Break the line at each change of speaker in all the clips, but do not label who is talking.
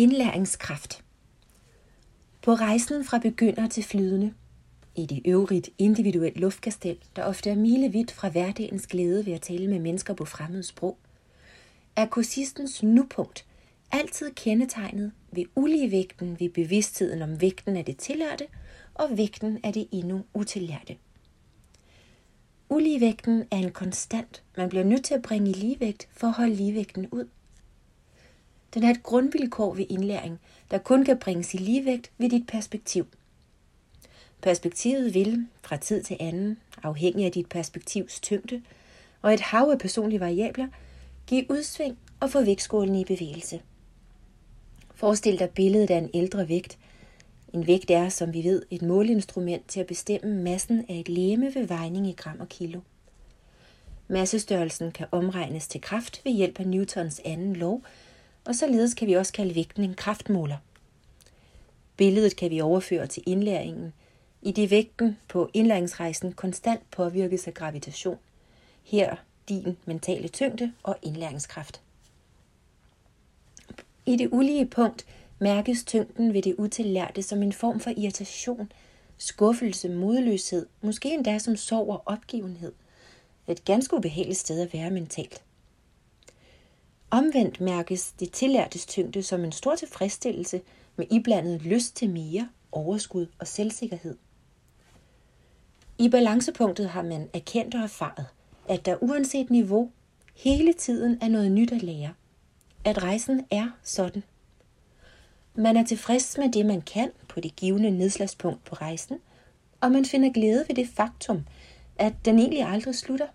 Indlæringskraft På rejsen fra begynder til flydende, i det øvrigt individuelt luftkastel, der ofte er milevidt fra hverdagens glæde ved at tale med mennesker på fremmed sprog, er kursistens nupunkt altid kendetegnet ved uligevægten ved bevidstheden om vægten af det tillærte og vægten af det endnu utillærte. Uligevægten er en konstant, man bliver nødt til at bringe i ligevægt for at holde ligevægten ud. Den er et grundvilkår ved indlæring, der kun kan bringes i ligevægt ved dit perspektiv. Perspektivet vil, fra tid til anden, afhængig af dit perspektivs tyngde, og et hav af personlige variabler, give udsving og få vægtskålen i bevægelse. Forestil dig billedet af en ældre vægt. En vægt er, som vi ved, et måleinstrument til at bestemme massen af et leme ved vejning i gram og kilo. Massestørrelsen kan omregnes til kraft ved hjælp af Newtons anden lov, og således kan vi også kalde vægten en kraftmåler. Billedet kan vi overføre til indlæringen, i det vægten på indlæringsrejsen konstant påvirkes af gravitation. Her din mentale tyngde og indlæringskraft. I det ulige punkt mærkes tyngden ved det utillærte som en form for irritation, skuffelse, modløshed, måske endda som sorg og opgivenhed. Et ganske ubehageligt sted at være mentalt. Omvendt mærkes det tillærtes tyngde som en stor tilfredsstillelse med iblandet lyst til mere, overskud og selvsikkerhed. I balancepunktet har man erkendt og erfaret, at der uanset niveau hele tiden er noget nyt at lære. At rejsen er sådan. Man er tilfreds med det, man kan på det givende nedslagspunkt på rejsen, og man finder glæde ved det faktum, at den egentlig aldrig slutter.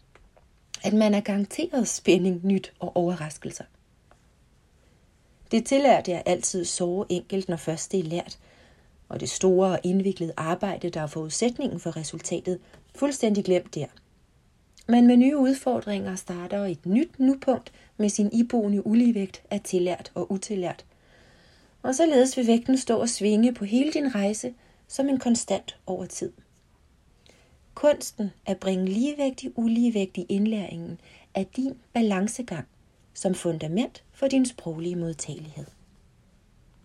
At man er garanteret spænding, nyt og overraskelser. Det tillærte jeg altid så enkelt, når først det er lært, og det store og indviklede arbejde, der er forudsætningen for resultatet, fuldstændig glemt der. Men med nye udfordringer starter et nyt nupunkt med sin iboende uligevægt af tillært og utillært. Og således vil vægten stå og svinge på hele din rejse som en konstant over tid. Kunsten at bringe ligevægtig uligevægt i indlæringen er din balancegang som fundament for din sproglige modtagelighed.